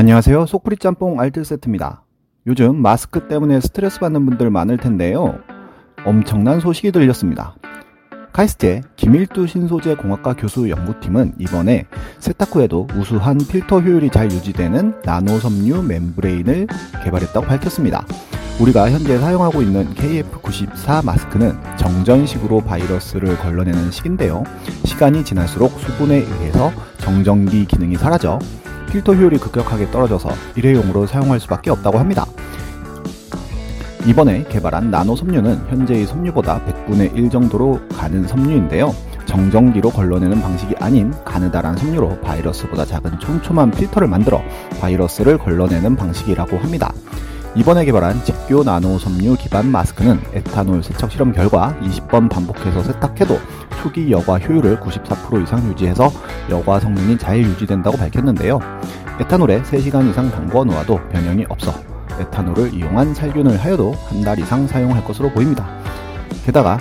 안녕하세요. 속풀이 짬뽕 알뜰 세트입니다. 요즘 마스크 때문에 스트레스 받는 분들 많을 텐데요. 엄청난 소식이 들렸습니다. 카이스트의 김일두 신소재 공학과 교수 연구팀은 이번에 세탁 후에도 우수한 필터 효율이 잘 유지되는 나노 섬유 멤브레인을 개발했다고 밝혔습니다. 우리가 현재 사용하고 있는 KF94 마스크는 정전식으로 바이러스를 걸러내는 식인데요. 시간이 지날수록 수분에 의해서 정전기 기능이 사라져 필터 효율이 급격하게 떨어져서 일회용으로 사용할 수밖에 없다고 합니다. 이번에 개발한 나노 섬유는 현재의 섬유보다 100분의 1 정도로 가는 섬유인데요. 정전기로 걸러내는 방식이 아닌 가느다란 섬유로 바이러스보다 작은 촘촘한 필터를 만들어 바이러스를 걸러내는 방식이라고 합니다. 이번에 개발한 직교 나노 섬유 기반 마스크는 에탄올 세척 실험 결과 20번 반복해서 세탁해도 초기 여과 효율을 94% 이상 유지해서 여과 성능이 잘 유지된다고 밝혔는데요. 에탄올에 3시간 이상 담궈 놓아도 변형이 없어 에탄올을 이용한 살균을 하여도 한 달 이상 사용할 것으로 보입니다. 게다가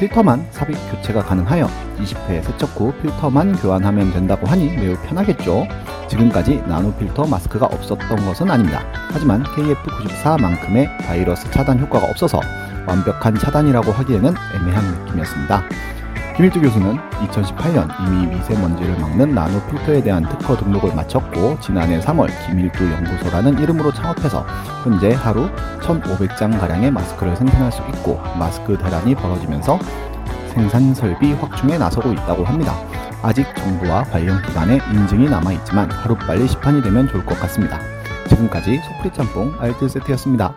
필터만 삽입 교체가 가능하여 20회 세척 후 필터만 교환하면 된다고 하니 매우 편하겠죠. 지금까지 나노 필터 마스크가 없었던 것은 아닙니다. 하지만 KF94만큼의 바이러스 차단 효과가 없어서 완벽한 차단이라고 하기에는 애매한 느낌이었습니다. 김일주 교수는 2018년 이미 미세먼지를 막는 나노 필터에 대한 특허 등록을 마쳤고 지난해 3월 김일두 연구소라는 이름으로 창업해서 현재 하루 1,500장 가량의 마스크를 생산할 수 있고 마스크 대란이 벌어지면서 생산 설비 확충에 나서고 있다고 합니다. 아직 정부와 관련 기관의 인증이 남아있지만 하루빨리 시판이 되면 좋을 것 같습니다. 지금까지 소프리 짬뽕 알뜰 세트였습니다.